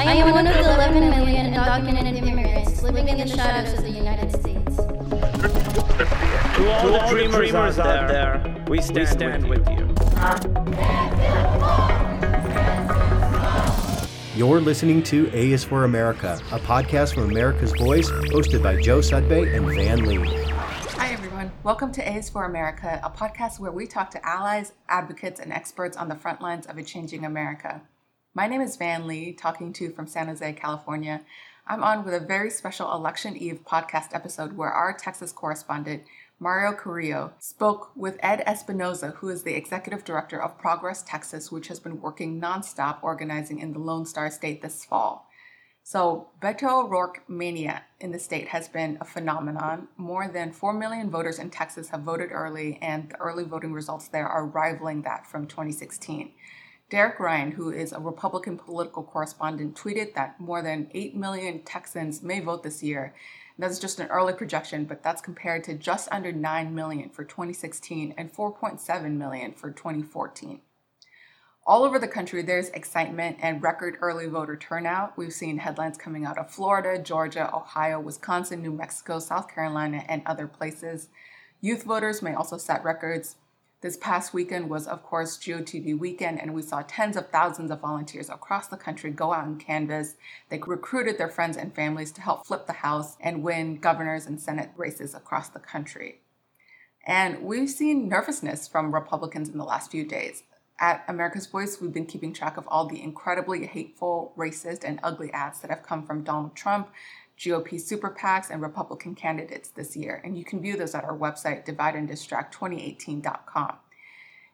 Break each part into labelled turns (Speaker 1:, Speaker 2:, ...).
Speaker 1: I am one of the 11 million undocumented immigrants living in the shadows of the United States.
Speaker 2: To all, the dreamers, out there, we stand, we stand with, you.
Speaker 3: You're listening to A is for America, a podcast from America's Voice, hosted by Joe Sudbay and Van Lee.
Speaker 4: Hi, everyone. Welcome to A is for America, a podcast where we talk to allies, advocates, and experts on the front lines of a changing America. My name is Van Lee, talking to you from San Jose, California. I'm on with a very special Election Eve podcast episode where our Texas correspondent, Mario Carrillo, spoke with Ed Espinoza, who is the executive director of Progress Texas, which has been working nonstop organizing in the Lone Star State this fall. So, Beto O'Rourke mania in the state has been a phenomenon. More than 4 million voters in Texas have voted early, and the early voting results there are rivaling that from 2016. Derek Ryan, who is a Republican political correspondent, tweeted that more than 8 million Texans may vote this year. That's just an early projection, but that's compared to just under 9 million for 2016 and 4.7 million for 2014. All over the country, there's excitement and record early voter turnout. We've seen headlines coming out of Florida, Georgia, Ohio, Wisconsin, New Mexico, South Carolina, and other places. Youth voters may also set records. This past weekend was, of course, GOTV weekend, and we saw tens of thousands of volunteers across the country go out and canvass. They recruited their friends and families to help flip the House and win governors and Senate races across the country. And we've seen nervousness from Republicans in the last few days. At America's Voice, we've been keeping track of all the incredibly hateful, racist, and ugly ads that have come from Donald Trump, GOP super PACs, and Republican candidates this year. And you can view those at our website, divideanddistract2018.com.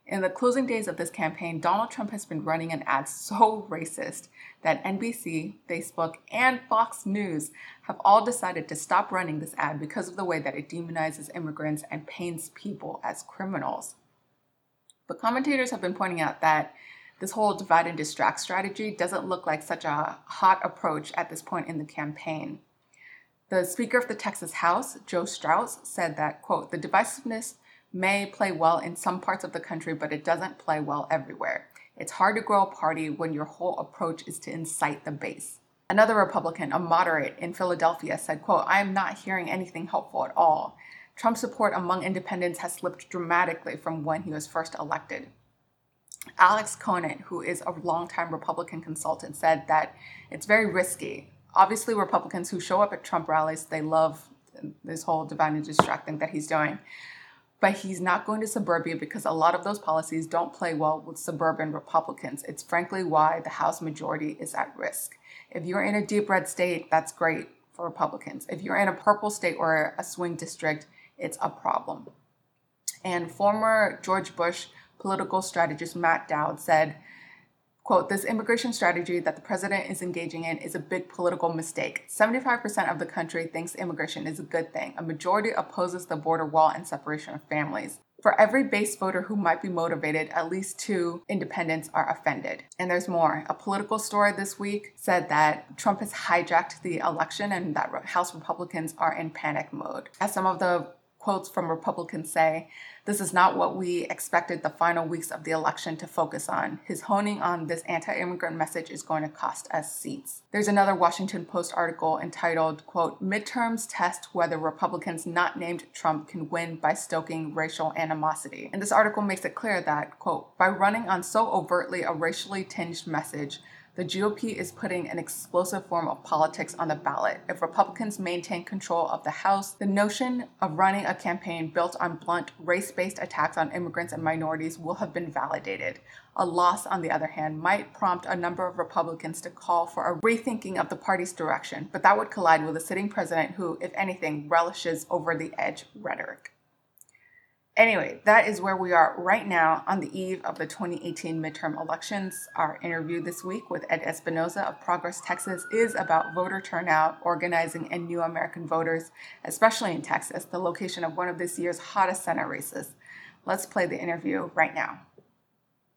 Speaker 4: In the closing days of this campaign, Donald Trump has been running an ad so racist that NBC, Facebook, and Fox News have all decided to stop running this ad because of the way that it demonizes immigrants and paints people as criminals. But commentators have been pointing out that this whole divide and distract strategy doesn't look like such a hot approach at this point in the campaign. The Speaker of the Texas House, Joe Straus, said that, quote, the divisiveness may play well in some parts of the country, but it doesn't play well everywhere. It's hard to grow a party when your whole approach is to incite the base. Another Republican, a moderate in Philadelphia, said, quote, I am not hearing anything helpful at all. Trump's support among independents has slipped dramatically from when he was first elected. Alex Conant, who is a longtime Republican consultant, said that it's very risky obviously Republicans who show up at Trump rallies, they love this whole divide and distract thing that he's doing. But he's not going to suburbia because a lot of those policies don't play well with suburban Republicans. It's frankly why the House majority is at risk. If you're in a deep red state, that's great for Republicans. If you're in a purple state or a swing district, it's a problem. And former George Bush political strategist Matt Dowd said, Quote, this immigration strategy that the president is engaging in is a big political mistake. 75% of the country thinks immigration is a good thing. A majority opposes the border wall and separation of families. For every base voter who might be motivated, at least two independents are offended. And there's more. A political story this week said that Trump has hijacked the election and that House Republicans are in panic mode. As some of the quotes from Republicans say, this is not what we expected the final weeks of the election to focus on. His honing on this anti immigrant message is going to cost us seats. There's another Washington Post article entitled, quote, Midterms Test Whether Republicans Not Named Trump Can Win by Stoking Racial Animosity. And this article makes it clear that, quote, by running on so overtly a racially tinged message, the GOP is putting an explosive form of politics on the ballot. If Republicans maintain control of the House, the notion of running a campaign built on blunt, race based attacks on immigrants and minorities will have been validated. A loss, on the other hand, might prompt a number of Republicans to call for a rethinking of the party's direction, but that would collide with a sitting president who, if anything, relishes over the edge rhetoric. Anyway, that is where we are right now on the eve of the 2018 midterm elections. Our interview this week with Ed Espinoza of Progress Texas is about voter turnout, organizing, and new American voters, especially in Texas, the location of one of this year's hottest Senate races. Let's play the interview right now.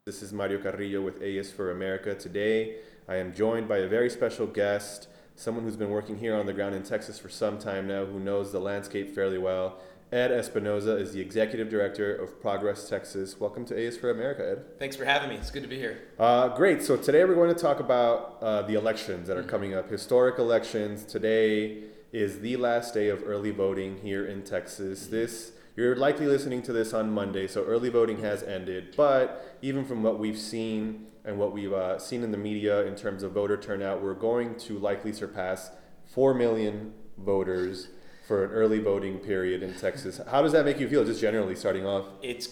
Speaker 5: This is Mario Carrillo with A is for America. Today, I am joined by a very special guest, someone who's been working here on the ground in Texas for some time now, who knows the landscape fairly well Ed Espinoza is the executive director of Progress Texas. Welcome to AS for America, Ed.
Speaker 6: Thanks for having me. It's good to be here.
Speaker 5: Uh, great. So today we're going to talk about uh, the elections that are coming up, historic elections. Today is the last day of early voting here in Texas. This you're likely listening to this on Monday, so early voting has ended. But even from what we've seen and what we've uh, seen in the media in terms of voter turnout, we're going to likely surpass four million voters for an early voting period in Texas. How does that make you feel, just generally starting off?
Speaker 6: It's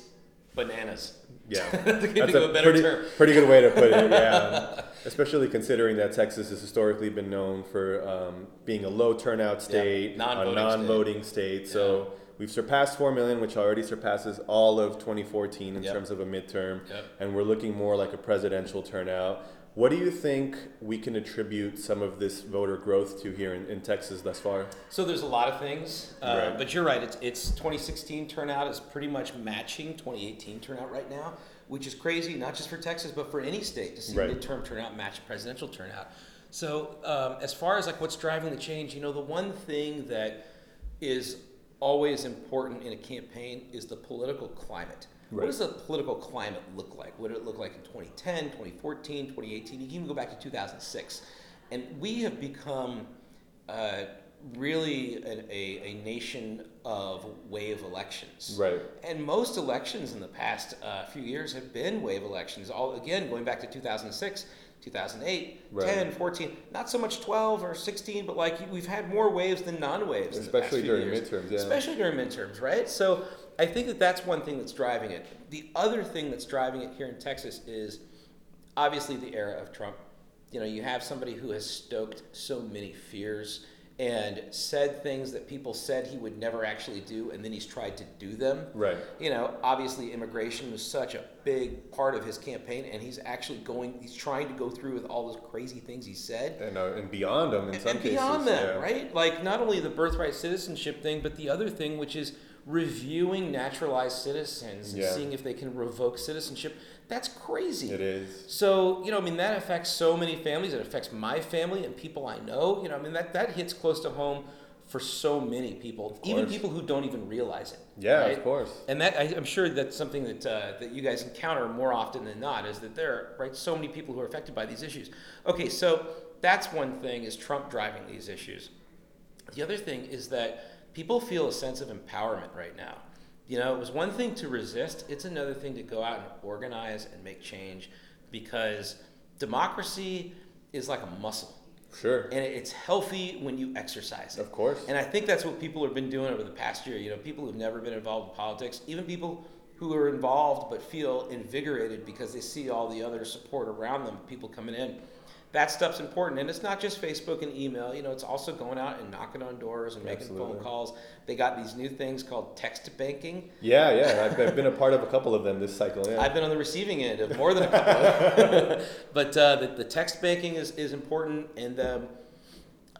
Speaker 6: bananas.
Speaker 5: Yeah, that's
Speaker 6: a better
Speaker 5: pretty,
Speaker 6: term.
Speaker 5: pretty good way to put it. Yeah, especially considering that Texas has historically been known for um, being a low turnout state,
Speaker 6: non-voting
Speaker 5: a non-voting state. So we've surpassed four million, which already surpasses all of 2014 in
Speaker 6: Yep.
Speaker 5: terms of a midterm,
Speaker 6: Yep.
Speaker 5: and we're looking more like a presidential turnout. What do you think we can attribute some of this voter growth to here in, in Texas thus far?
Speaker 6: So there's a lot of things, uh,
Speaker 5: Right.
Speaker 6: but you're right. It's, it's 2016 turnout is pretty much matching 2018 turnout right now, which is crazy, not just for Texas, but for any state to see
Speaker 5: Right.
Speaker 6: midterm turnout match presidential turnout. So um, as far as like what's driving the change, you know, the one thing that is always important in a campaign is the political climate. What does the political climate look like? What did it look like in 2010, 2014, 2018? You can even go back to 2006. And we have become uh, really a, a, a nation of wave elections.
Speaker 5: Right.
Speaker 6: And most elections in the past uh, few years have been wave elections. All again going back to 2006, 2008,
Speaker 5: Right.
Speaker 6: 10, 14. Not so much 12 or 16, but like we've had more waves than the past
Speaker 5: Especially during
Speaker 6: years.
Speaker 5: midterms, yeah.
Speaker 6: Especially during midterms, right? So I think that that's one thing that's driving it. The other thing that's driving it here in Texas is obviously the era of Trump. You know, you have somebody who has stoked so many fears and said things that people said he would never actually do, and then he's tried to do them.
Speaker 5: Right.
Speaker 6: You know, obviously immigration was such a big part of his campaign, and he's actually going, he's trying to go through with all those crazy things he said
Speaker 5: And, uh, and beyond them in
Speaker 6: and,
Speaker 5: some
Speaker 6: and
Speaker 5: cases.
Speaker 6: beyond that,
Speaker 5: yeah.
Speaker 6: right? Like not only the birthright citizenship thing, but the other thing, which is reviewing naturalized citizens and
Speaker 5: Yeah.
Speaker 6: seeing if they can revoke citizenship. That's crazy.
Speaker 5: It is.
Speaker 6: So you know, I mean, that affects so many families. It affects my family and people I know. You know, I mean, that that hits close to home for so many people, even people who don't even realize it.
Speaker 5: Yeah,
Speaker 6: right?
Speaker 5: of course.
Speaker 6: And that I, I'm sure that's something that uh, that you guys encounter more often than not is that there are right so many people who are affected by these issues. Okay, so that's one thing is Trump driving these issues. The other thing is that people feel a sense of empowerment right now. You know, it was one thing to resist, it's another thing to go out and organize and make change because democracy is like a muscle.
Speaker 5: Sure.
Speaker 6: And it's healthy when you exercise it.
Speaker 5: Of course.
Speaker 6: And I think that's what people have been doing over the past year. You know, people who've never been involved in politics, even people who are involved but feel invigorated because they see all the other support around them, people coming in. That stuff's important. And it's not just Facebook and email, you know, it's also going out and knocking on doors and making
Speaker 5: Absolutely.
Speaker 6: phone calls. They got these new things called text banking.
Speaker 5: Yeah, yeah. I've, I've been a part of a couple of them this cycle. Yeah.
Speaker 6: I've been on the receiving end of more than a couple. but uh, the, the text banking is, is important. And um,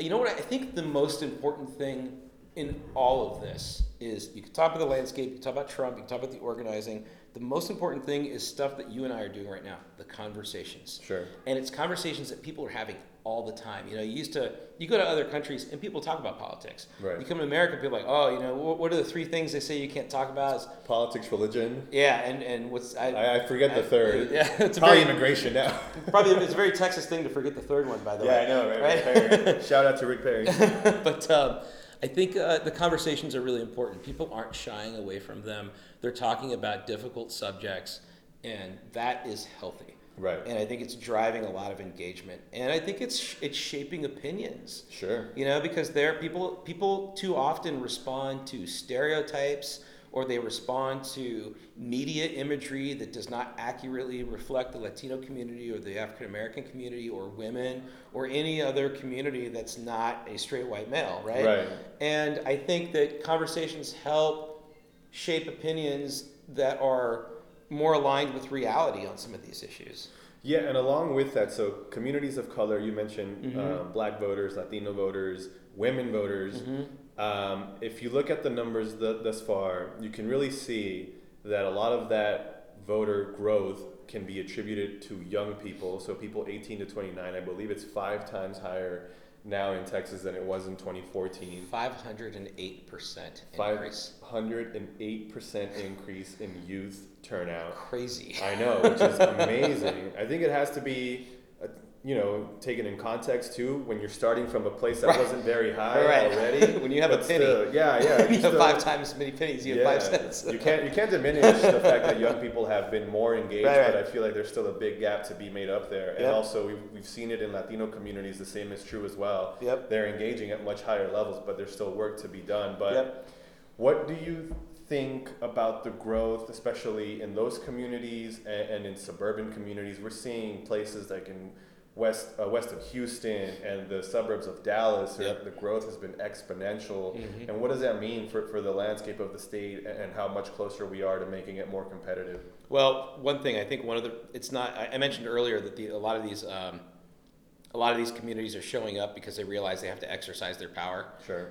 Speaker 6: you know what? I think the most important thing in all of this is you can talk about the landscape, you can talk about Trump, you can talk about the organizing. The most important thing is stuff that you and I are doing right now the conversations.
Speaker 5: Sure.
Speaker 6: And it's conversations that people are having all the time. You know, you used to, you go to other countries and people talk about politics.
Speaker 5: Right.
Speaker 6: You come to America, people are like, oh, you know, what, are the three things they say you can't talk about? It's,
Speaker 5: Politics, religion.
Speaker 6: yeah, and, and what's I,
Speaker 5: I, I forget the
Speaker 6: I-
Speaker 5: third.
Speaker 6: Yeah, it's
Speaker 5: Probably
Speaker 6: very
Speaker 5: immigration now.
Speaker 6: probably it's a very Texas thing to forget the third one, by the
Speaker 5: yeah,
Speaker 6: way.
Speaker 5: I know, right?
Speaker 6: Right?
Speaker 5: Shout out to Rick Perry.
Speaker 6: but um, I think uh, the conversations are really important. People aren't shying away from them. They're talking about difficult subjects, and that is healthy.
Speaker 5: Right.
Speaker 6: And I think it's driving a lot of engagement, and I think it's it's shaping opinions.
Speaker 5: Sure.
Speaker 6: You know, because there people people too often respond to stereotypes or they respond to media imagery that does not accurately reflect the Latino community or the African American community or women or any other community that's not a straight white male, right?
Speaker 5: Right.
Speaker 6: And I think that conversations help shape opinions that are more aligned with reality on some of these issues.
Speaker 5: Yeah, and along with that, so communities of color, you mentioned
Speaker 6: Mm-hmm.
Speaker 5: um, black voters, Latino voters, women voters.
Speaker 6: Mm-hmm.
Speaker 5: Um, if you look at the numbers th- thus far, you can really see that a lot of that voter growth can be attributed to young people. So people 18 to 29, I believe it's five times higher now in Texas than it was in 2014.
Speaker 6: 508% increase.
Speaker 5: 508% increase in youth turnout.
Speaker 6: Crazy.
Speaker 5: I know, which is amazing. I think it has to be, you know, taken in context too. When you're starting from a place that
Speaker 6: Right.
Speaker 5: wasn't very high
Speaker 6: Right.
Speaker 5: already,
Speaker 6: When you have a penny.
Speaker 5: still- yeah, yeah,
Speaker 6: you have
Speaker 5: still-
Speaker 6: five times as many pennies, you have five cents.
Speaker 5: you can't you can't diminish the fact that young people have been more engaged,
Speaker 6: Right,
Speaker 5: but I feel like there's still a big gap to be made up there. And also, we've, we've seen it in Latino communities. The same is true as well.
Speaker 6: Yep.
Speaker 5: They're engaging at much higher levels, but there's still work to be done. But
Speaker 6: Yep.
Speaker 5: what do you think about the growth, especially in those communities and, and in suburban communities? We're seeing places like in west uh, west of Houston and the suburbs of Dallas,
Speaker 6: Yep.
Speaker 5: the growth has been exponential.
Speaker 6: Mhm.
Speaker 5: And what does that mean for, for the landscape of the state and, and how much closer we are to making it more competitive?
Speaker 6: Well, one thing I think one of the it's not I I mentioned earlier that the, a lot of these um, a lot of these communities are showing up because they realize they have to exercise their power.
Speaker 5: Sure.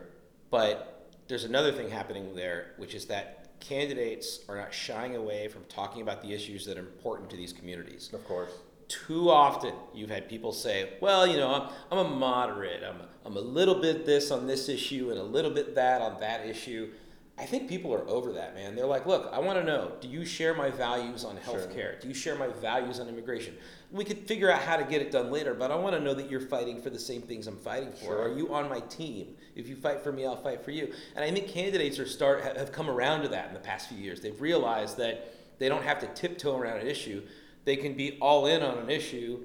Speaker 6: But there's another thing happening there, which is that candidates are not shying away from talking about the issues that are important to these communities.
Speaker 5: Of course.
Speaker 6: Too often, you've had people say, "Well, you know, I'm, I'm a moderate. I'm I'm a little bit this on this issue and a little bit that on that issue." I think people are over that, man. They're like, "Look, I want to know: Do you share my values on healthcare? Do you share my values on immigration? We could figure out how to get it done later, but I want to know that you're fighting for the same things I'm fighting for.
Speaker 5: Sure.
Speaker 6: Are you on my team? If you fight for me, I'll fight for you." And I think candidates are start have come around to that in the past few years. They've realized that they don't have to tiptoe around an issue they can be all in on an issue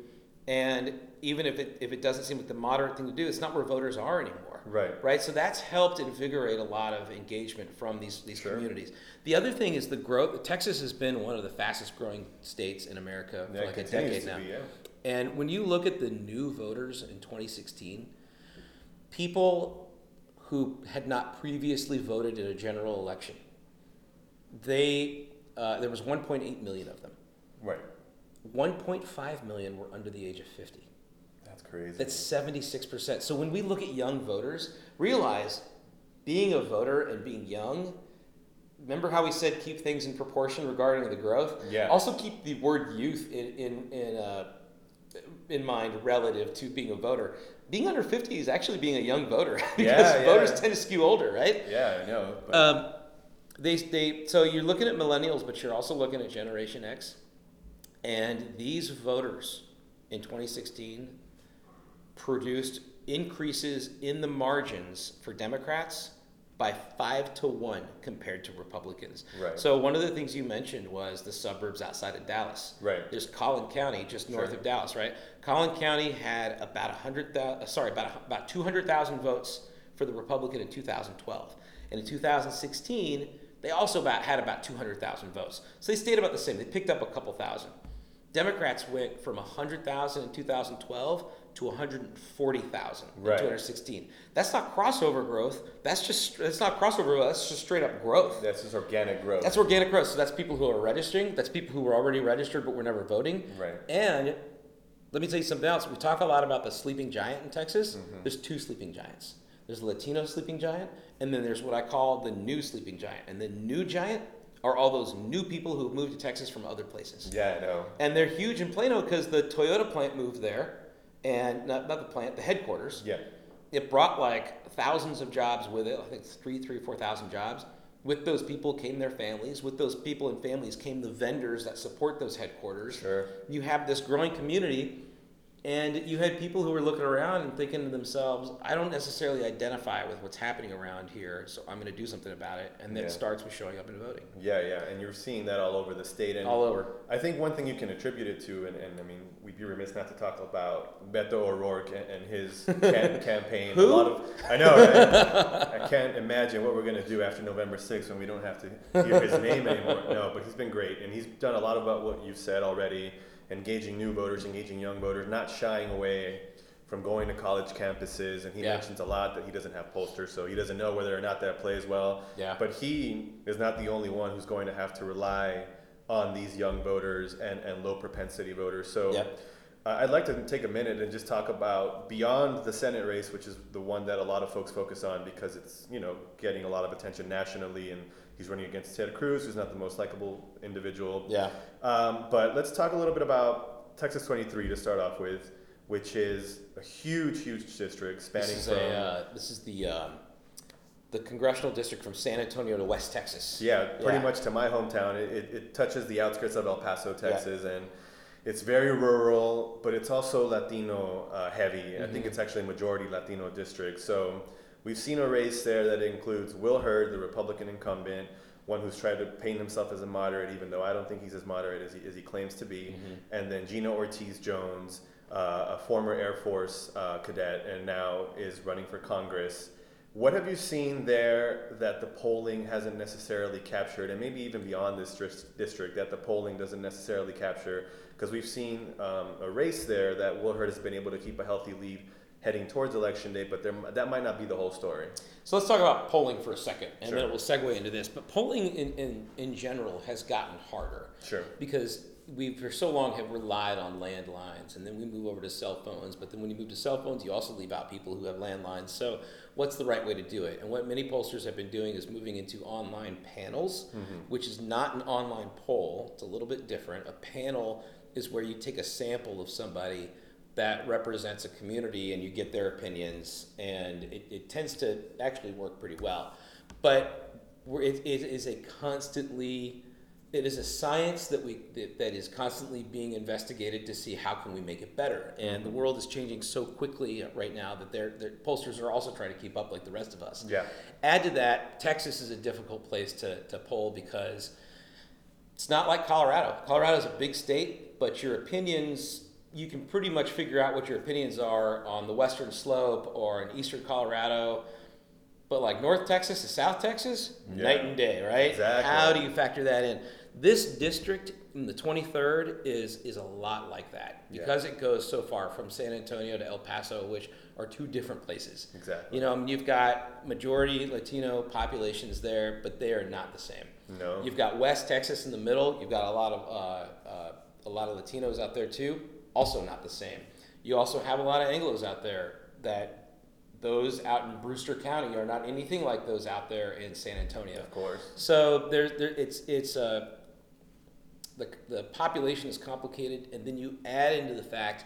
Speaker 6: and even if it if it doesn't seem like the moderate thing to do it's not where voters are anymore
Speaker 5: Right.
Speaker 6: right so that's helped invigorate a lot of engagement from these these
Speaker 5: Sure.
Speaker 6: communities the other thing is the growth texas has been one of the fastest growing states in america for like a decade now
Speaker 5: be, yeah.
Speaker 6: and when you look at the new voters in 2016 people who had not previously voted in a general election they uh, there was 1.8 million of them
Speaker 5: Right.
Speaker 6: 1.5 million were under the age of 50.
Speaker 5: That's crazy.
Speaker 6: That's 76%. So when we look at young voters, realize being a voter and being young, remember how we said keep things in proportion regarding the growth?
Speaker 5: Yeah.
Speaker 6: Also keep the word youth in, in, in, uh, in mind relative to being a voter. Being under 50 is actually being a young voter because
Speaker 5: Yeah, yeah.
Speaker 6: voters tend to skew older, right?
Speaker 5: yeah, I know. But
Speaker 6: Um, they, they, so you're looking at millennials, but you're also looking at Generation X. And these voters in 2016 produced increases in the margins for Democrats by five to one compared to Republicans.
Speaker 5: Right.
Speaker 6: So one of the things you mentioned was the suburbs outside of Dallas.
Speaker 5: Right.
Speaker 6: There's Collin County, just north
Speaker 5: Sure.
Speaker 6: of Dallas, right? Collin County had about a hundred thousand, uh, sorry, about about two hundred thousand votes for the Republican in 2012, and in 2016 they also about had about 200,000 votes. So they stayed about the same. They picked up a couple thousand. Democrats went from 100,000 in 2012 to 140,000 in
Speaker 5: Right.
Speaker 6: 2016. That's not crossover growth. That's just that's not crossover growth. That's just straight up growth.
Speaker 5: that's just organic growth.
Speaker 6: That's organic growth. So that's people who are registering. That's people who were already registered but were never voting.
Speaker 5: Right.
Speaker 6: And let me tell you something else. We talk a lot about the sleeping giant in Texas.
Speaker 5: Mm-hmm.
Speaker 6: There's two sleeping giants. There's the Latino sleeping giant, and then there's what I call the new sleeping giant. And the new giant are all those new people who have moved to Texas from other places.
Speaker 5: yeah, I know.
Speaker 6: And they're huge in Plano because the Toyota plant moved there, and not, not the plant, the headquarters
Speaker 5: Yeah.
Speaker 6: it brought like thousands of jobs with it. I think three, three, four thousand jobs. With those people came their families. With those people and families came the vendors that support those headquarters.
Speaker 5: Sure.
Speaker 6: You have this growing community, and you had people who were looking around and thinking to themselves, "I don't necessarily identify with what's happening around here, so I'm going to do something about it." And that
Speaker 5: Yeah.
Speaker 6: starts with showing up and voting.
Speaker 5: Yeah, yeah, and you're seeing that all over the state. And
Speaker 6: All over.
Speaker 5: I think one thing you can attribute it to, and, and I mean, we'd be remiss not to talk about Beto O'Rourke and, and his cam- campaign.
Speaker 6: Who?
Speaker 5: A lot of, I know, right? I can't imagine what we're going to do after November 6th when we don't have to hear his name anymore. No, but he's been great, and he's done a lot about what you've said already, engaging new voters, engaging young voters, not shying away from going to college campuses. And he
Speaker 6: Yeah.
Speaker 5: mentions a lot that he doesn't have posters, so he doesn't know whether or not that plays well.
Speaker 6: Yeah.
Speaker 5: But he is not the only one who's going to have to rely on these young voters and, and low propensity voters. So
Speaker 6: Yep.
Speaker 5: I'd like to take a minute and just talk about beyond the Senate race, which is the one that a lot of folks focus on because it's you know getting a lot of attention nationally, and he's running against Ted Cruz, who's not the most likable individual.
Speaker 6: Yeah.
Speaker 5: Um, but let's talk a little bit about Texas 23 to start off with. which is a huge, huge district spanning
Speaker 6: This is
Speaker 5: from.
Speaker 6: a uh, this is the um, the congressional district from San Antonio to West Texas.
Speaker 5: Yeah, pretty
Speaker 6: Yeah.
Speaker 5: much to my hometown. It, it, it touches the outskirts of El Paso, Texas, and it's very rural, but it's also Latino uh, heavy. I think it's actually a majority Latino district. So we've seen a race there that includes Will Hurd, the Republican incumbent, one who's tried to paint himself as a moderate, even though I don't think he's as moderate as he, as he claims to be, and then Gina Ortiz Jones, uh, a former Air Force uh, cadet, and now is running for Congress. What have you seen there that the polling hasn't necessarily captured, and maybe even beyond this district, that the polling doesn't necessarily capture? Because we've seen um, a race there that Will Hurd has been able to keep a healthy lead heading towards election day, but there, that might not be the whole story.
Speaker 6: So let's talk about polling for a second, and
Speaker 5: Sure.
Speaker 6: then we'll segue into this. But polling in, in, in general has gotten harder.
Speaker 5: Sure.
Speaker 6: Because we for so long have relied on landlines, and then we move over to cell phones. But then when you move to cell phones, you also leave out people who have landlines. So what's the right way to do it? And what many pollsters have been doing is moving into online panels, mm-hmm. which is not an online poll. It's a little bit different. A panel is where you take a sample of somebody that represents a community and you get their opinions and it, it tends to actually work pretty well but it, it is a constantly it is a science that we that, that is constantly being investigated to see how can we make it better and the mm-hmm. world is changing so quickly right now that their their pollsters are also trying to keep up like the rest of us
Speaker 5: Yeah.
Speaker 6: add to that texas is a difficult place to, to poll because it's not like Colorado. Colorado is a big state, but your opinions, you can pretty much figure out what your opinions are on the western slope or in eastern Colorado. But like North Texas to South Texas,
Speaker 5: Yeah.
Speaker 6: night and day, right?
Speaker 5: Exactly.
Speaker 6: How do you factor that in? This district in the 23rd is is a lot like that
Speaker 5: Yeah.
Speaker 6: because it goes so far from San Antonio to El Paso, which are two different places.
Speaker 5: Exactly.
Speaker 6: You know, I mean, you've got majority Latino populations there, but they are not the same.
Speaker 5: No.
Speaker 6: You've got West Texas in the middle. You've got a lot of uh, uh, a lot of Latinos out there too. Also not the same. You also have a lot of Anglo's out there. That those out in Brewster County are not anything like those out there in San Antonio.
Speaker 5: Of course.
Speaker 6: So there, there it's it's uh, the the population is complicated, and then you add into the fact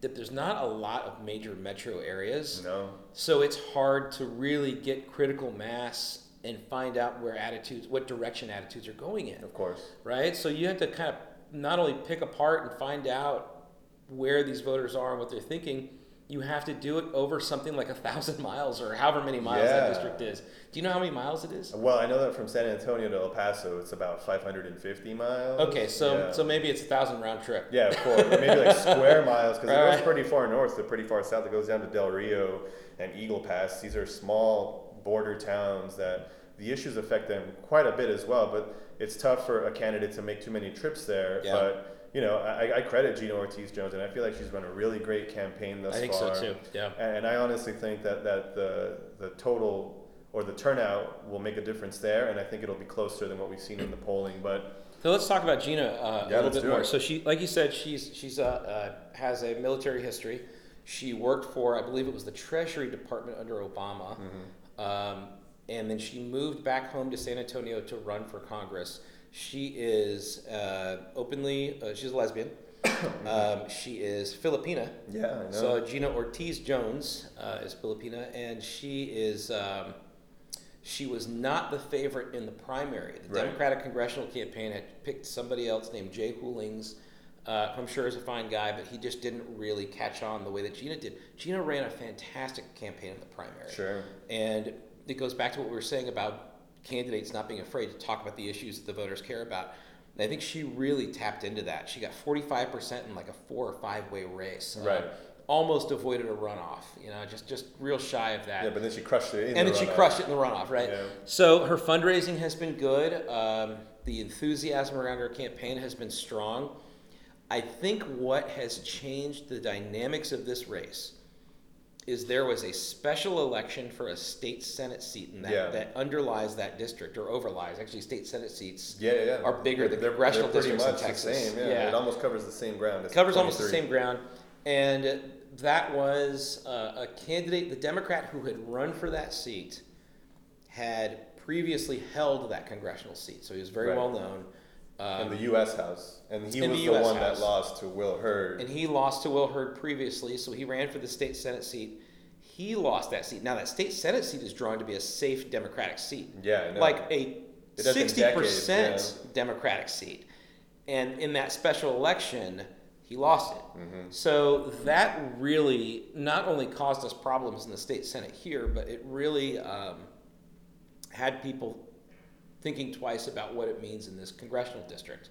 Speaker 6: that there's not a lot of major metro areas.
Speaker 5: No.
Speaker 6: So it's hard to really get critical mass and find out where attitudes, what direction attitudes are going in,
Speaker 5: Of course.
Speaker 6: right? So you have to kind of not only pick apart and find out where these voters are and what they're thinking, you have to do it over something like a thousand miles or however many miles
Speaker 5: Yeah.
Speaker 6: that district is. Do you know how many miles it is?
Speaker 5: Well, I know that from San Antonio to El Paso, it's about 550 miles.
Speaker 6: Okay, so
Speaker 5: Yeah.
Speaker 6: so maybe it's a thousand round trip.
Speaker 5: Yeah, of course. Maybe like square miles because it goes
Speaker 6: right.
Speaker 5: pretty far north to pretty far south. It goes down to Del Rio and Eagle Pass. These are small border towns that the issues affect them quite a bit as well. But it's tough for a candidate to make too many trips there.
Speaker 6: Yeah.
Speaker 5: But you know, I, I credit Gina Ortiz Jones, and I feel like she's run a really great campaign thus far.
Speaker 6: I think
Speaker 5: far.
Speaker 6: so too. Yeah.
Speaker 5: And, and I honestly think that, that the the total or the turnout will make a difference there, and I think it'll be closer than what we've seen in the polling. But
Speaker 6: So let's talk about Gina uh,
Speaker 5: Yeah,
Speaker 6: a little bit more.
Speaker 5: it.
Speaker 6: So she, like you said, she's she's uh, uh, has a military history. She worked for, I believe it was the Treasury Department under Obama,
Speaker 5: Mm-hmm.
Speaker 6: um, and then she moved back home to San Antonio to run for Congress. She is uh, openly, uh, she's a lesbian. um, she is Filipina.
Speaker 5: yeah, I know.
Speaker 6: So Gina Ortiz Jones uh, is Filipina, and she is um, she was not the favorite in the primary. The
Speaker 5: Right.
Speaker 6: Democratic congressional campaign had picked somebody else named Jay Hulings, uh, who I'm sure is a fine guy, but he just didn't really catch on the way that Gina did. Gina ran a fantastic campaign in the primary.
Speaker 5: Sure.
Speaker 6: And it goes back to what we were saying about candidates not being afraid to talk about the issues that the voters care about. And I think she really tapped into that. She got 45% in like a four or five way race. Uh,
Speaker 5: Right.
Speaker 6: almost avoided a runoff, you know, just, just real shy of that
Speaker 5: Yeah, but then she crushed it. In
Speaker 6: and
Speaker 5: the
Speaker 6: then she crushed it in the runoff, right?
Speaker 5: Yeah.
Speaker 6: So her fundraising has been good. Um, the enthusiasm around her campaign has been strong. I think what has changed the dynamics of this race is there was a special election for a state senate seat in that,
Speaker 5: Yeah.
Speaker 6: that underlies that district or overlies. Actually, state senate seats
Speaker 5: Yeah, yeah, yeah.
Speaker 6: are bigger than
Speaker 5: They're-
Speaker 6: congressional
Speaker 5: they're pretty
Speaker 6: districts in Texas.
Speaker 5: The same, yeah. It almost covers the same ground. as
Speaker 6: covers almost the same ground. And that was uh, a candidate, the Democrat who had run for that seat, had previously held that congressional seat, so he was very
Speaker 5: Right.
Speaker 6: well known.
Speaker 5: In the U.S. House, and he was
Speaker 6: the
Speaker 5: the, one
Speaker 6: House.
Speaker 5: that lost to Will Hurd.
Speaker 6: and he lost to Will Hurd previously, so he ran for the state senate seat. He lost that seat. Now that state senate seat is drawn to be a safe Democratic seat,
Speaker 5: Yeah, I know.
Speaker 6: like a
Speaker 5: It does in
Speaker 6: sixty percent Democratic seat, and in that special election, he lost it.
Speaker 5: Mm-hmm.
Speaker 6: So that really not only caused us problems in the state senate here, but it really um, had people thinking twice about what it means in this congressional district.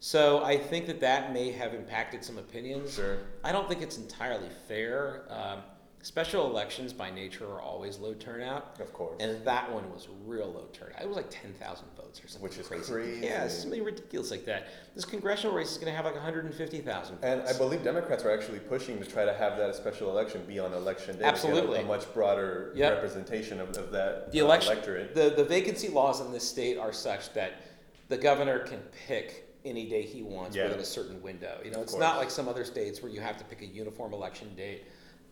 Speaker 6: So I think that that may have impacted some opinions.
Speaker 5: Sure.
Speaker 6: I don't think it's entirely fair. Um, special elections by nature are always low turnout.
Speaker 5: Of course.
Speaker 6: And that one was real low turnout. It was like 10,000 votes or something
Speaker 5: Which is
Speaker 6: crazy.
Speaker 5: crazy.
Speaker 6: Yeah, something ridiculous like that. This congressional race is going to have like 150,000 votes.
Speaker 5: And I believe Democrats are actually pushing to try to have that special election be on election day. to get a-
Speaker 6: Absolutely.
Speaker 5: A, much broader
Speaker 6: Yep.
Speaker 5: representation of, of that
Speaker 6: the
Speaker 5: uh,
Speaker 6: election,
Speaker 5: electorate.
Speaker 6: the, the vacancy laws in this state are such that the governor can pick any day he wants
Speaker 5: Yeah.
Speaker 6: within a certain window. You know,
Speaker 5: Of
Speaker 6: it's
Speaker 5: course.
Speaker 6: not like some other states where you have to pick a uniform election date.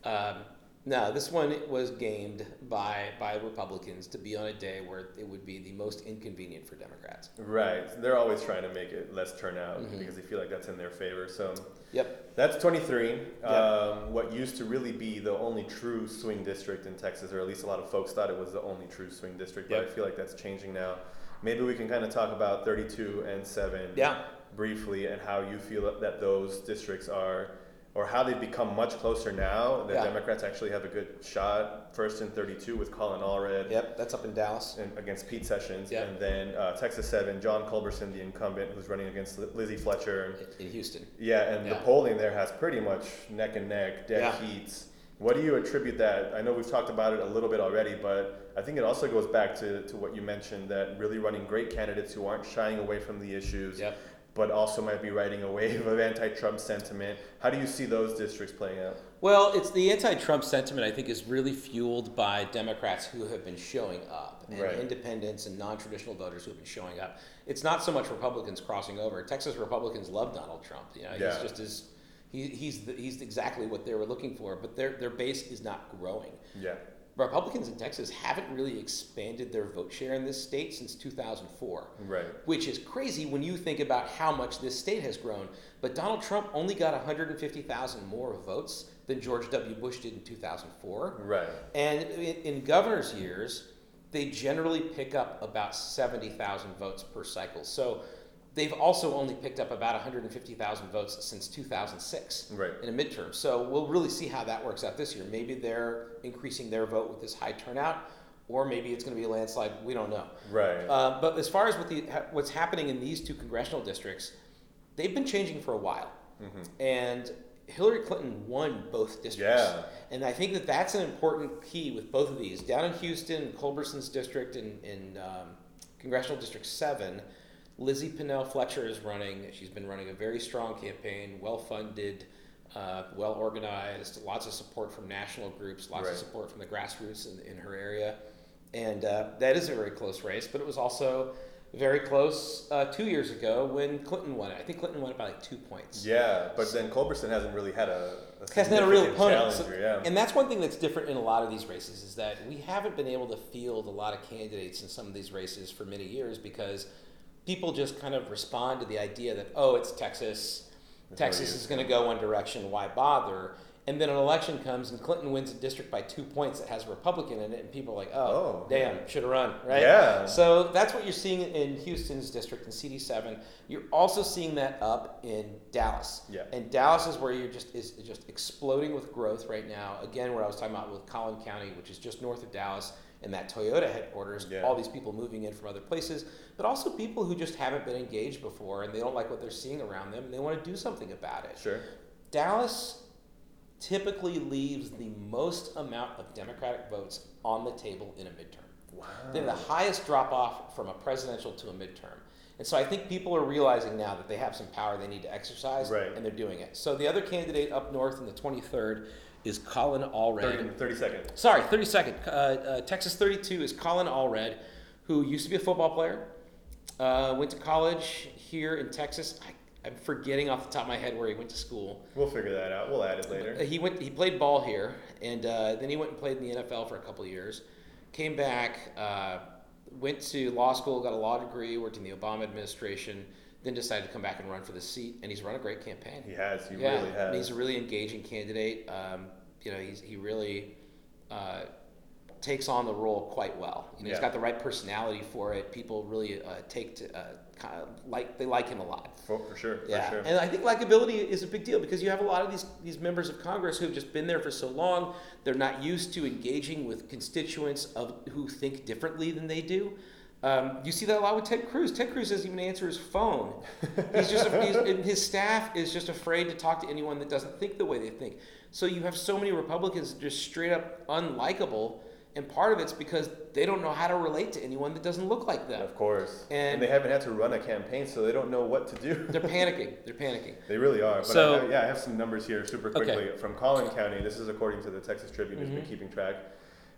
Speaker 6: Um, no, this one was gamed by by Republicans to be on a day where it would be the most inconvenient for Democrats.
Speaker 5: Right. They're always trying to make it less turnout
Speaker 6: Mm-hmm.
Speaker 5: because they feel like that's in their favor. So
Speaker 6: Yep.
Speaker 5: that's 23. Um, what used to really be the only true swing district in Texas, or at least a lot of folks thought it was the only true swing district, but
Speaker 6: Yep.
Speaker 5: I feel like that's changing now. Maybe we can kind of talk about 32 and 7
Speaker 6: Yeah.
Speaker 5: briefly and how you feel that those districts are, or how they've become much closer now. The
Speaker 6: Yeah.
Speaker 5: Democrats actually have a good shot first in 32 with Colin Allred
Speaker 6: Yep. That's up in Dallas.
Speaker 5: and against Pete Sessions,
Speaker 6: Yeah.
Speaker 5: and then uh, Texas Seven, John Culberson, the incumbent, who's running against Lizzie Fletcher.
Speaker 6: in Houston.
Speaker 5: Yeah, and the polling there has pretty much neck and neck, dead
Speaker 6: Yeah.
Speaker 5: heats. What do you attribute that? I know we've talked about it a little bit already, but I think it also goes back to, to what you mentioned that really running great candidates who aren't shying away from the issues,
Speaker 6: Yep.
Speaker 5: But also might be riding a wave of anti-Trump sentiment. How do you see those districts playing out?
Speaker 6: Well, it's the anti-Trump sentiment. I think is really fueled by Democrats who have been showing up, and
Speaker 5: Right.
Speaker 6: independents and non-traditional voters who have been showing up. It's not so much Republicans crossing over. Texas Republicans love Donald Trump. You know,
Speaker 5: Yeah.
Speaker 6: he's just as he, he's the, he's exactly what they were looking for. But their their base is not growing.
Speaker 5: Yeah.
Speaker 6: Republicans in Texas haven't really expanded their vote share in this state since 2004
Speaker 5: Right.
Speaker 6: which is crazy when you think about how much this state has grown. But Donald Trump only got 150,000 more votes than George W. Bush did in 2004.
Speaker 5: Right.
Speaker 6: And in, in governor's years, they generally pick up about 70,000 votes per cycle. So they've also only picked up about 150,000 votes since 2006
Speaker 5: Right.
Speaker 6: in a midterm. So we'll really see how that works out this year. Maybe they're increasing their vote with this high turnout, or maybe it's going to be a landslide. We don't know.
Speaker 5: Right.
Speaker 6: Uh, but as far as what the, what's happening in these two congressional districts, they've been changing for a while. And Hillary Clinton won both districts.
Speaker 5: Yeah.
Speaker 6: And I think that that's an important key with both of these. Down in Houston, Culberson's district in, in um, Congressional District 7, Lizzie Pannill Fletcher is running. She's been running a very strong campaign, well funded, uh, well organized, lots of support from national groups, lots
Speaker 5: Right.
Speaker 6: of support from the grassroots in, in her area. And uh, that is a very close race, but it was also very close uh, two years ago when Clinton won it. I think Clinton won it by like two points.
Speaker 5: Yeah, but then Culberson hasn't really had a, a
Speaker 6: Hasn't had a real opponent. So-
Speaker 5: yeah.
Speaker 6: And that's one thing that's different in a lot of these races is that we haven't been able to field a lot of candidates in some of these races for many years because people just kind of respond to the idea that, oh, it's Texas. Texas is. going to go one direction. Why bother? And then an election comes and Clinton wins a district by two points that has a Republican in it, and people are like, oh,
Speaker 5: Oh,
Speaker 6: damn, should have run, right?
Speaker 5: Yeah.
Speaker 6: So that's what you're seeing in Houston's district in CD7. You're also seeing that up in Dallas.
Speaker 5: Yeah.
Speaker 6: And Dallas is where you're just is just exploding with growth right now. Again, where I was talking about with Collin County, which is just north of Dallas, and that Toyota headquarters.
Speaker 5: Yeah.
Speaker 6: All these people moving in from other places, but also people who just haven't been engaged before and they don't like what they're seeing around them and they want to do something about it.
Speaker 5: Sure.
Speaker 6: Dallas typically leaves the most amount of Democratic votes on the table in a midterm.
Speaker 5: Wow.
Speaker 6: They have the highest drop off from a presidential to a midterm. And so I think people are realizing now that they have some power they need to exercise,
Speaker 5: Right.
Speaker 6: and they're doing it. So the other candidate up north in the 23rd is Colin Allred.
Speaker 5: 30, 30 seconds.
Speaker 6: Sorry, 32nd. Uh, uh, Texas 32 is Colin Allred, who used to be a football player, uh, went to college here in Texas. I, I'm forgetting off the top of my head where he went to school.
Speaker 5: We'll figure that out. We'll add it later.
Speaker 6: He went. He played ball here, and uh, then he went and played in the NFL for a couple of years. Came back, uh, went to law school, got a law degree, worked in the Obama administration, then decided to come back and run for the seat, and he's run a great campaign.
Speaker 5: He has. He
Speaker 6: yeah,
Speaker 5: really has.
Speaker 6: and he's a really engaging candidate. Um, you know, he's, he really uh, takes on the role quite well. You know,
Speaker 5: Yeah.
Speaker 6: he's got the right personality for it. People really uh, take to uh, kind of like they like him a lot.
Speaker 5: for, for sure.
Speaker 6: Yeah,
Speaker 5: For sure.
Speaker 6: and I think likability is a big deal because you have a lot of these these members of Congress who've just been there for so long. They're not used to engaging with constituents of who think differently than they do. Um, you see that a lot with Ted Cruz. Ted Cruz doesn't even answer his phone. He's just he's, and his staff is just afraid to talk to anyone that doesn't think the way they think. So you have so many Republicans just straight up unlikable, and part of it's because they don't know how to relate to anyone that doesn't look like them.
Speaker 5: Of course.
Speaker 6: And-
Speaker 5: And, they haven't had to run a campaign, so they don't know what to do.
Speaker 6: They're panicking. They're panicking.
Speaker 5: They really are. But
Speaker 6: So-
Speaker 5: I yeah, I have some numbers here super
Speaker 6: Okay.
Speaker 5: quickly from Collin County. This is according to the Texas Tribune, who's
Speaker 6: Mm-hmm.
Speaker 5: been keeping track.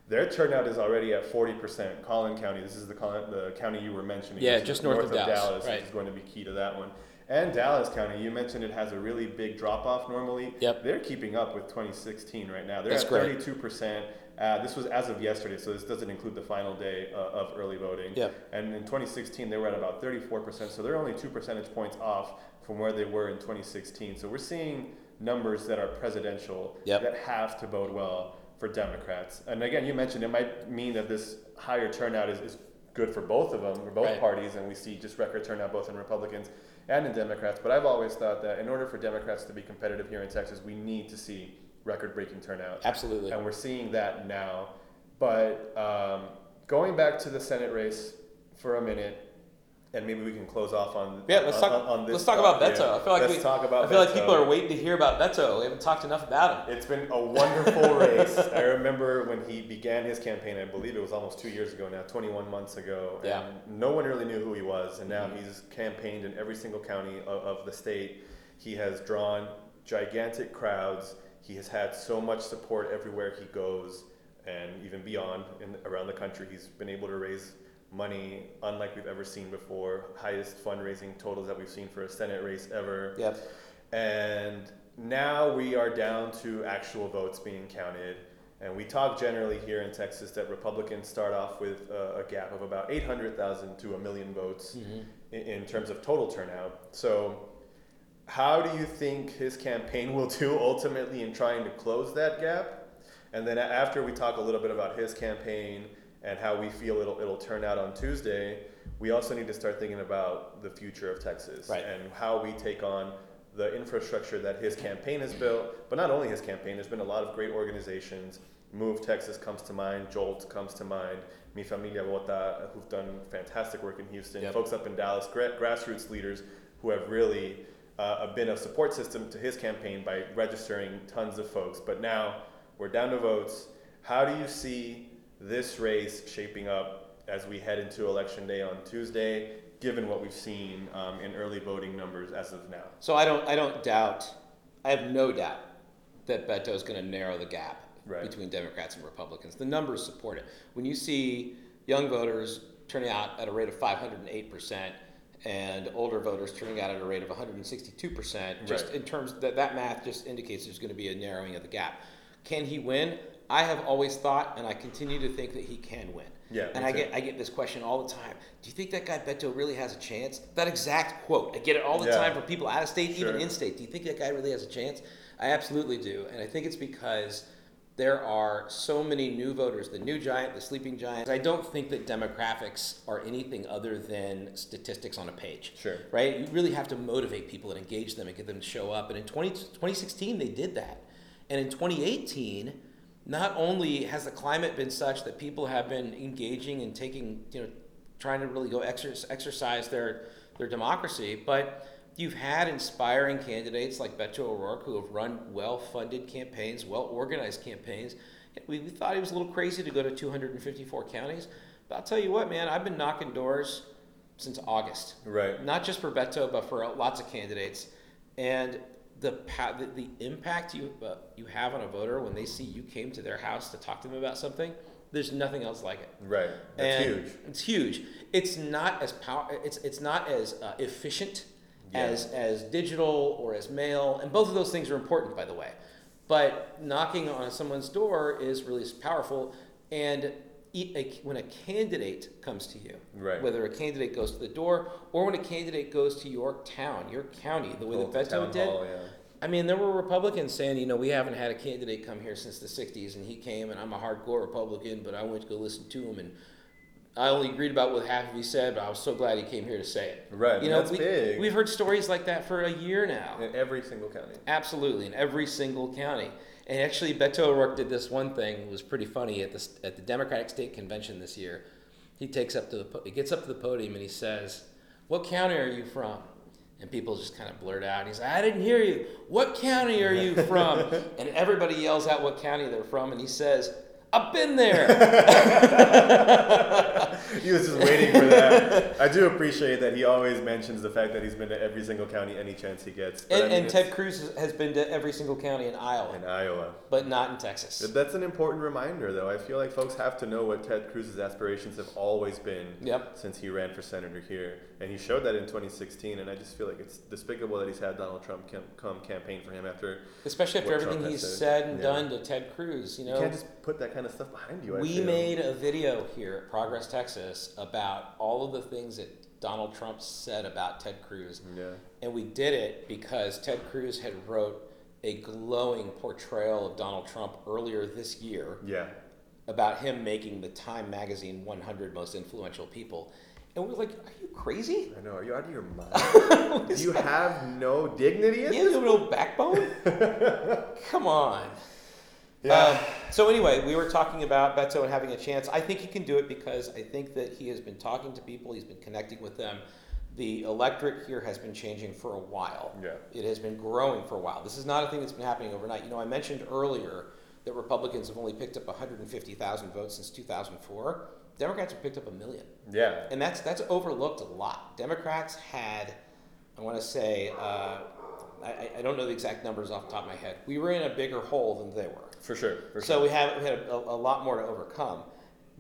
Speaker 5: Their turnout is already at 40%. Collin County, this is the, Collin, the county you were mentioning.
Speaker 6: Yeah, just north of Dallas, right.
Speaker 5: which is going to be key to that one. And Dallas County, you mentioned it has a really big drop off normally.
Speaker 6: Yep.
Speaker 5: They're keeping up with 2016 right now. They're
Speaker 6: That's
Speaker 5: at 32%. Uh, this was as of yesterday, so this doesn't include the final day uh, of early voting.
Speaker 6: Yep.
Speaker 5: And in 2016, they were at about 34%, so they're only two percentage points off from where they were in 2016. So we're seeing numbers that are presidential
Speaker 6: Yep.
Speaker 5: that have to bode well for Democrats. And again, you mentioned it might mean that this higher turnout is, is good for both of them, for both
Speaker 6: Right.
Speaker 5: parties, and we see just record turnout both in Republicans and in Democrats. But I've always thought that in order for Democrats to be competitive here in Texas, we need to see record breaking turnout.
Speaker 6: Absolutely.
Speaker 5: And we're seeing that now. But um, going back to the Senate race for a minute, and maybe we can close off on
Speaker 6: Yeah, let's
Speaker 5: on,
Speaker 6: talk.
Speaker 5: on, on this.
Speaker 6: let's talk about. Beto. I feel like
Speaker 5: let's
Speaker 6: we,
Speaker 5: talk about.
Speaker 6: I feel like people are waiting to hear about Beto. We haven't talked enough about him.
Speaker 5: It's been a wonderful race. I remember when he began his campaign. I believe it was almost two years ago now, 21 months ago.
Speaker 6: Yeah. Mm-hmm.
Speaker 5: No one really knew who he was, and now he's campaigned in every single county of, of the state. He has drawn gigantic crowds. He has had so much support everywhere he goes, and even beyond in around the country. He's been able to raise money unlike we've ever seen before. Highest fundraising totals that we've seen for a Senate race ever.
Speaker 6: Yep.
Speaker 5: And now we are down to actual votes being counted. And we talk generally here in Texas that Republicans start off with a, a gap of about 800,000 to a million votes mm-hmm. in, in terms of total turnout. So, how do you think his campaign will do ultimately in trying to close that gap? And then after we talk a little bit about his campaign and how we feel it'll, it'll turn out on Tuesday, we also need to start thinking about the future of Texas
Speaker 6: Right.
Speaker 5: and how we take on the infrastructure that his campaign has built, but not only his campaign, there's been a lot of great organizations. Move Texas comes to mind, Jolt comes to mind, Mi Familia Vota, who've done fantastic work in Houston,
Speaker 6: Yep.
Speaker 5: folks up in Dallas, gra- grassroots leaders who have really uh, been a support system to his campaign by registering tons of folks. But now we're down to votes. How do you see this race shaping up as we head into election day on Tuesday, given what we've seen um, in early voting numbers as of now?
Speaker 6: So I don't. I don't doubt. I have no doubt that Beto is going to narrow the gap
Speaker 5: Right.
Speaker 6: between Democrats and Republicans. The numbers support it. When you see young voters turning out at a rate of 508 percent and older voters turning out at a rate of 162 percent, just
Speaker 5: Right.
Speaker 6: in terms that that math just indicates there's going to be a narrowing of the gap. Can he win? I have always thought, and I continue to think that he can win.
Speaker 5: Yeah,
Speaker 6: And I
Speaker 5: too.
Speaker 6: get I get this question all the time. Do you think that guy Beto really has a chance? That exact quote. I get it all the
Speaker 5: Yeah.
Speaker 6: time from people out of state, even in state. Do you think that guy really has a chance? I absolutely do. And I think it's because there are so many new voters, the new giant, the sleeping giant. I don't think that demographics are anything other than statistics on a page.
Speaker 5: Sure.
Speaker 6: Right? You really have to motivate people and engage them and get them to show up. And in 20, 2016, they did that. And in 2018, not only has the climate been such that people have been engaging and taking, you know, trying to really go exer- exercise their, their democracy, but you've had inspiring candidates like Beto O'Rourke who have run well funded campaigns, well organized campaigns. We, we thought he was a little crazy to go to 254 counties, but I'll tell you what, man, I've been knocking doors since August
Speaker 5: Right.
Speaker 6: not just for Beto, but for lots of candidates. And the the, the impact you uh, you have on a voter when they see you came to their house to talk to them about something, there's nothing else like it.
Speaker 5: Right. That's
Speaker 6: And
Speaker 5: huge.
Speaker 6: It's huge. It's not as power. It's it's not as uh, efficient
Speaker 5: Yeah.
Speaker 6: as as digital or as mail, and both of those things are important, by the way. But knocking on someone's door is really powerful, and a, when a candidate comes to you,
Speaker 5: Right.
Speaker 6: whether a candidate goes to the door or when a candidate goes to your town, your county, the way
Speaker 5: Well,
Speaker 6: that Beto did.
Speaker 5: hall, yeah.
Speaker 6: I mean, there were Republicans saying, you know, we haven't had a candidate come here since the '60s, and he came, and I'm a hardcore Republican, but I went to go listen to him, and I only agreed about what half of he said, but I was so glad he came here to say it.
Speaker 5: Right,
Speaker 6: You know,
Speaker 5: that's
Speaker 6: we,
Speaker 5: big.
Speaker 6: we've heard stories like that for a year now.
Speaker 5: In every single county.
Speaker 6: Absolutely, in every single county. And actually, Beto O'Rourke did this one thing. It was pretty funny at the at the Democratic State Convention this year. He takes up to the he gets up to the podium and he says, "What county are you from?" And people just kind of blurt out. He's like, "I didn't hear you. What county are you from?" and everybody yells out what county they're from, and he says, "I've been there."
Speaker 5: he was just waiting for that. I do appreciate that he always mentions the fact that he's been to every single county any chance he gets. But I
Speaker 6: and
Speaker 5: mean,
Speaker 6: and Ted Cruz has- has been to every single county in Iowa,
Speaker 5: in Iowa.
Speaker 6: but not in Texas.
Speaker 5: That's an important reminder, though. I feel like folks have to know what Ted Cruz's aspirations have always been
Speaker 6: Yep.
Speaker 5: since he ran for senator here, and he showed that in 2016. And I just feel like it's despicable that he's had Donald Trump cam- come campaign for him after.
Speaker 6: Especially after
Speaker 5: Trump
Speaker 6: everything he's
Speaker 5: said.
Speaker 6: said and
Speaker 5: Yeah.
Speaker 6: done to Ted Cruz, you know.
Speaker 5: you can't just put that kind of stuff behind you. I
Speaker 6: We
Speaker 5: feel.
Speaker 6: made a video here at Progress Texas about all of the things that Donald Trump said about Ted Cruz.
Speaker 5: Yeah.
Speaker 6: And we did it because Ted Cruz had wrote a glowing portrayal of Donald Trump earlier this year
Speaker 5: Yeah.
Speaker 6: about him making the Time magazine 100 most influential people. And we're like, are you crazy?
Speaker 5: I know. Are you out of your mind? Do you have no dignity in
Speaker 6: You have no backbone? Come on.
Speaker 5: Yeah.
Speaker 6: Um, so anyway, we were talking about Beto and having a chance. I think he can do it because I think that he has been talking to people. He's been connecting with them. The electorate here has been changing for a while.
Speaker 5: Yeah.
Speaker 6: It has been growing for a while. This is not a thing that's been happening overnight. You know, I mentioned earlier that Republicans have only picked up 150,000 votes since 2004. Democrats have picked up a million
Speaker 5: yeah.
Speaker 6: and that's that's overlooked a lot. Democrats had, I want to say, uh, I, I don't know the exact numbers off the top of my head. We were in a bigger hole than they were,
Speaker 5: For sure. For
Speaker 6: so
Speaker 5: sure.
Speaker 6: we have we had a, a lot more to overcome.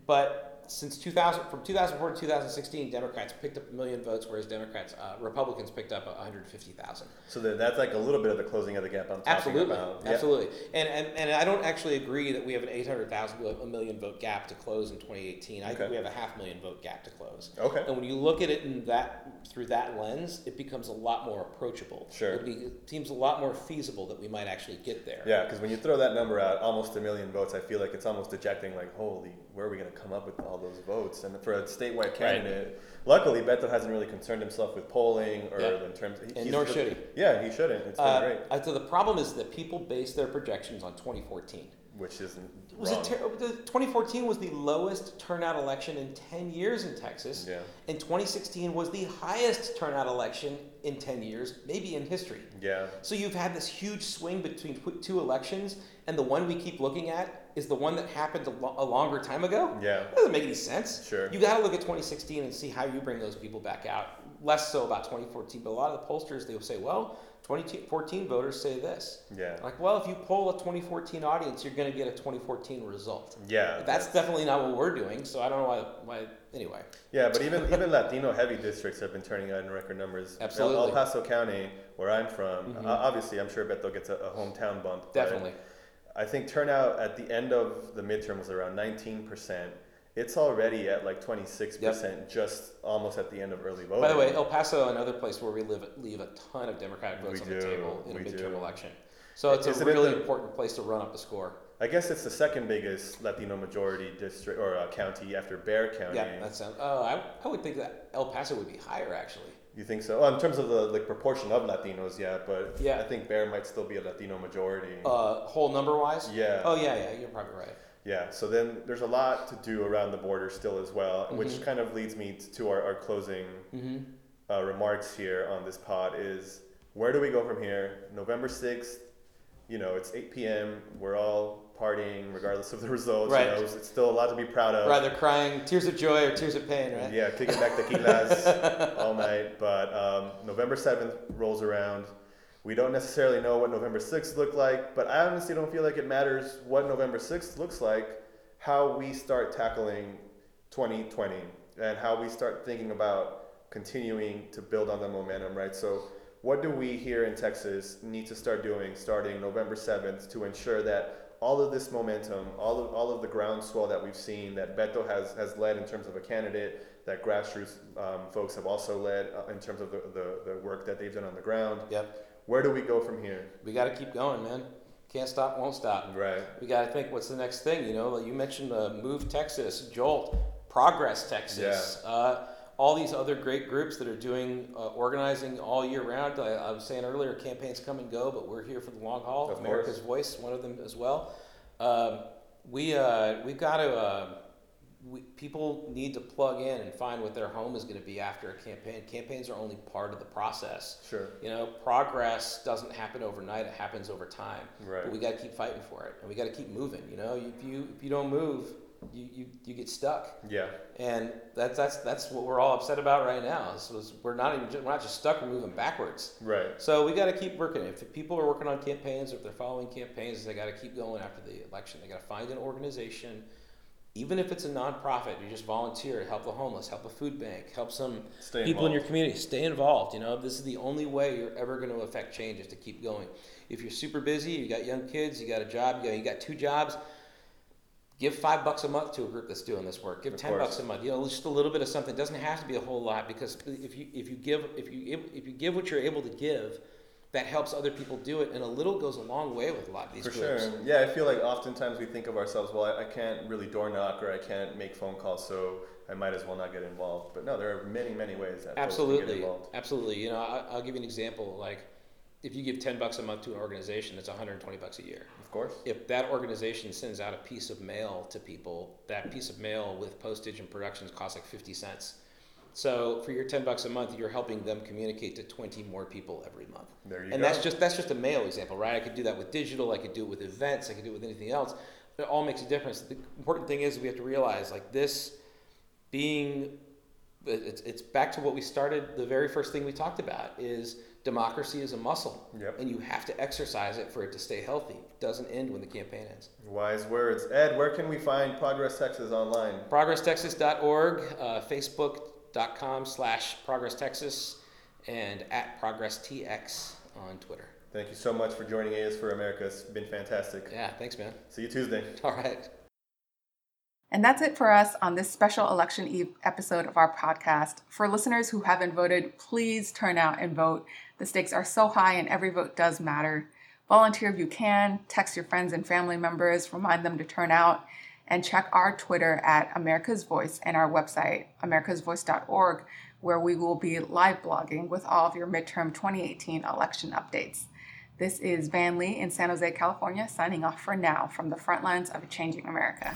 Speaker 6: But since 2000, from 2004 to 2016, Democrats picked up a million votes, whereas Democrats, uh, Republicans picked up 150,000.
Speaker 5: So that's like a little bit of the closing of the gap I'm talking
Speaker 6: Absolutely,
Speaker 5: about. Yeah.
Speaker 6: absolutely, and, and and I don't actually agree that we have an eight hundred thousand a million vote gap to close in twenty eighteen. I
Speaker 5: Okay.
Speaker 6: think we have a half million vote gap to close.
Speaker 5: Okay.
Speaker 6: And when you look at it in that through that lens, it becomes a lot more approachable.
Speaker 5: Sure.
Speaker 6: It, be, it seems a lot more feasible that we might actually get there.
Speaker 5: Yeah, because when you throw that number out, almost a million votes, I feel like it's almost dejecting. Like, holy, where are we going to come up with all those votes? And for a statewide candidate, luckily Beto hasn't really concerned himself with polling or
Speaker 6: Yeah.
Speaker 5: in terms. He,
Speaker 6: And
Speaker 5: he's
Speaker 6: nor
Speaker 5: the-
Speaker 6: should he.
Speaker 5: Yeah, he shouldn't. It's been
Speaker 6: Uh,
Speaker 5: great,
Speaker 6: so the problem is that people base their projections on 2014.
Speaker 5: which isn't
Speaker 6: It was
Speaker 5: wrong.
Speaker 6: ter- 2014 was the lowest turnout election in 10 years in Texas.
Speaker 5: Yeah.
Speaker 6: And 2016 was the highest turnout election in 10 years, maybe in history.
Speaker 5: yeah,
Speaker 6: So you've had this huge swing between two elections, and the one we keep looking at is the one that happened a, lo- a longer time ago.
Speaker 5: Yeah.
Speaker 6: That doesn't make any sense.
Speaker 5: Sure.
Speaker 6: You got to look at 2016 and see how you bring those people back out. Less so about 2014, but a lot of the pollsters they will say, well, 2014 voters say this.
Speaker 5: Yeah.
Speaker 6: Like, well, if you poll a 2014 audience, you're going to get a 2014 result.
Speaker 5: yeah.
Speaker 6: That's definitely not what we're doing. So I don't know why. Why anyway?
Speaker 5: Yeah, but even even Latino heavy districts have been turning out in record numbers. El-
Speaker 6: Absolutely. Mm-hmm.
Speaker 5: El Paso County, where I'm from, uh, obviously I'm sure Beto gets a, a hometown bump. but
Speaker 6: Definitely.
Speaker 5: I think turnout at the end of the midterm was around 19%. It's already at like 26%, just almost at the end of early voting.
Speaker 6: By the way, El Paso, another place where we live, leave a ton of Democratic votes
Speaker 5: We
Speaker 6: on the table in a midterm
Speaker 5: do.
Speaker 6: election. So it's
Speaker 5: Isn't
Speaker 6: a
Speaker 5: it
Speaker 6: really
Speaker 5: the-
Speaker 6: important place to run up the score.
Speaker 5: I guess it's the second biggest Latino majority district or uh, county after Bexar County.
Speaker 6: Yeah, that sounds. Oh, I, I would think that El Paso would be higher actually.
Speaker 5: You think so? Well, in terms of the like proportion of Latinos, yeah, but
Speaker 6: Yeah.
Speaker 5: I think Bexar might still be a Latino majority.
Speaker 6: Uh, whole number wise.
Speaker 5: Yeah.
Speaker 6: Oh yeah, yeah. You're probably right.
Speaker 5: Yeah, so then there's a lot to do around the border still as well,
Speaker 6: Mm-hmm.
Speaker 5: which kind of leads me to our, our closing uh, remarks here on this pod is where do we go from here? November 6th, you know, it's 8 p.m. We're all partying regardless of the results.
Speaker 6: Right.
Speaker 5: You know, it's still a lot to be proud of.
Speaker 6: Rather crying tears of joy or tears of pain, right?
Speaker 5: Yeah, kicking back tequilas all night. But um, November 7th rolls around. We don't necessarily know what November 6th looked like, but I honestly don't feel like it matters what November 6th looks like, how we start tackling 2020 and how we start thinking about continuing to build on the momentum, right? So, what do we here in Texas need to start doing starting November 7th to ensure that all of this momentum, all of all of the groundswell that we've seen that Beto has has led in terms of a candidate, that grassroots um, folks have also led uh, in terms of the, the, the work that they've done on the ground.
Speaker 6: Yep.
Speaker 5: Where do we go from here?
Speaker 6: We got to keep going, man. Can't stop, won't stop.
Speaker 5: Right.
Speaker 6: We got to think what's the next thing. You know, like you mentioned uh, Move Texas, Jolt, Progress Texas,
Speaker 5: Yeah.
Speaker 6: uh, all these other great groups that are doing uh, organizing all year round. I, I was saying earlier, campaigns come and go, but we're here for the long haul.
Speaker 5: Of
Speaker 6: America's
Speaker 5: course.
Speaker 6: Voice, one of them as well. Um, we uh, we've got to. Uh, we, people need to plug in and find what their home is going to be after a campaign. Campaigns are only part of the process.
Speaker 5: Sure.
Speaker 6: You know, progress doesn't happen overnight; it happens over time.
Speaker 5: Right.
Speaker 6: But we got to keep fighting for it, and we got to keep moving. You know, if you if you don't move, you, you, you get stuck,
Speaker 5: Yeah.
Speaker 6: and that's that's that's what we're all upset about right now. Is, is we're not even just, we're not just stuck; we're moving backwards.
Speaker 5: Right.
Speaker 6: So we got to keep working. If people are working on campaigns, or if they're following campaigns, they got to keep going after the election. They got to find an organization, even if it's a nonprofit. You just volunteer, help the homeless, help a food bank, help some
Speaker 5: Stay
Speaker 6: people in your community. Stay involved. You know, this is the only way you're ever going to affect change is to keep going. If you're super busy, you got young kids, you got a job, you got, you got two jobs. Give five bucks a month to a group that's doing this work. Give
Speaker 5: Of
Speaker 6: ten
Speaker 5: course.
Speaker 6: bucks a month. You know, just a little bit of something. It doesn't have to be a whole lot because if you if you give if you if you give what you're able to give, that helps other people do it, and a little goes a long way with a lot of these
Speaker 5: For
Speaker 6: groups.
Speaker 5: sure. Yeah, I feel like oftentimes we think of ourselves, well, I, I can't really door knock or I can't make phone calls, so I might as well not get involved. But no, there are many, many ways that folks can get
Speaker 6: Absolutely,
Speaker 5: involved.
Speaker 6: absolutely. You know, I, I'll give you an example. Like, if you give ten bucks a month to an organization, it's 120 bucks a year.
Speaker 5: Course.
Speaker 6: If that organization sends out a piece of mail to people, that piece of mail with postage and productions costs like 50 cents. So for your 10 bucks a month, you're helping them communicate to 20 more people every month.
Speaker 5: There you
Speaker 6: and
Speaker 5: go.
Speaker 6: that's just that's just a mail example, right? I could do that with digital, I could do it with events, I could do it with anything else. It all makes a difference. The important thing is we have to realize like this being it's, it's back to what we started the very first thing we talked about is democracy is a muscle
Speaker 5: Yep.
Speaker 6: and you have to exercise it for it to stay healthy it doesn't end when the campaign ends
Speaker 5: Wise words. Ed, where can we find Progress Texas online?
Speaker 6: progresstexas.org uh, facebook.com slash progresstexas and at progresstx on twitter
Speaker 5: Thank you so much for joining AS for America. It's been fantastic.
Speaker 6: yeah thanks man
Speaker 5: See you Tuesday.
Speaker 6: all right
Speaker 4: And that's it for us on this special election eve episode of our podcast. For listeners who haven't voted, please turn out and vote. The stakes are so high and every vote does matter. Volunteer if you can, text your friends and family members, remind them to turn out, and check our Twitter at America's Voice and our website, americasvoice.org, where we will be live blogging with all of your midterm 2018 election updates. This is Van Lee in San Jose, California, signing off for now from the front lines of a changing America.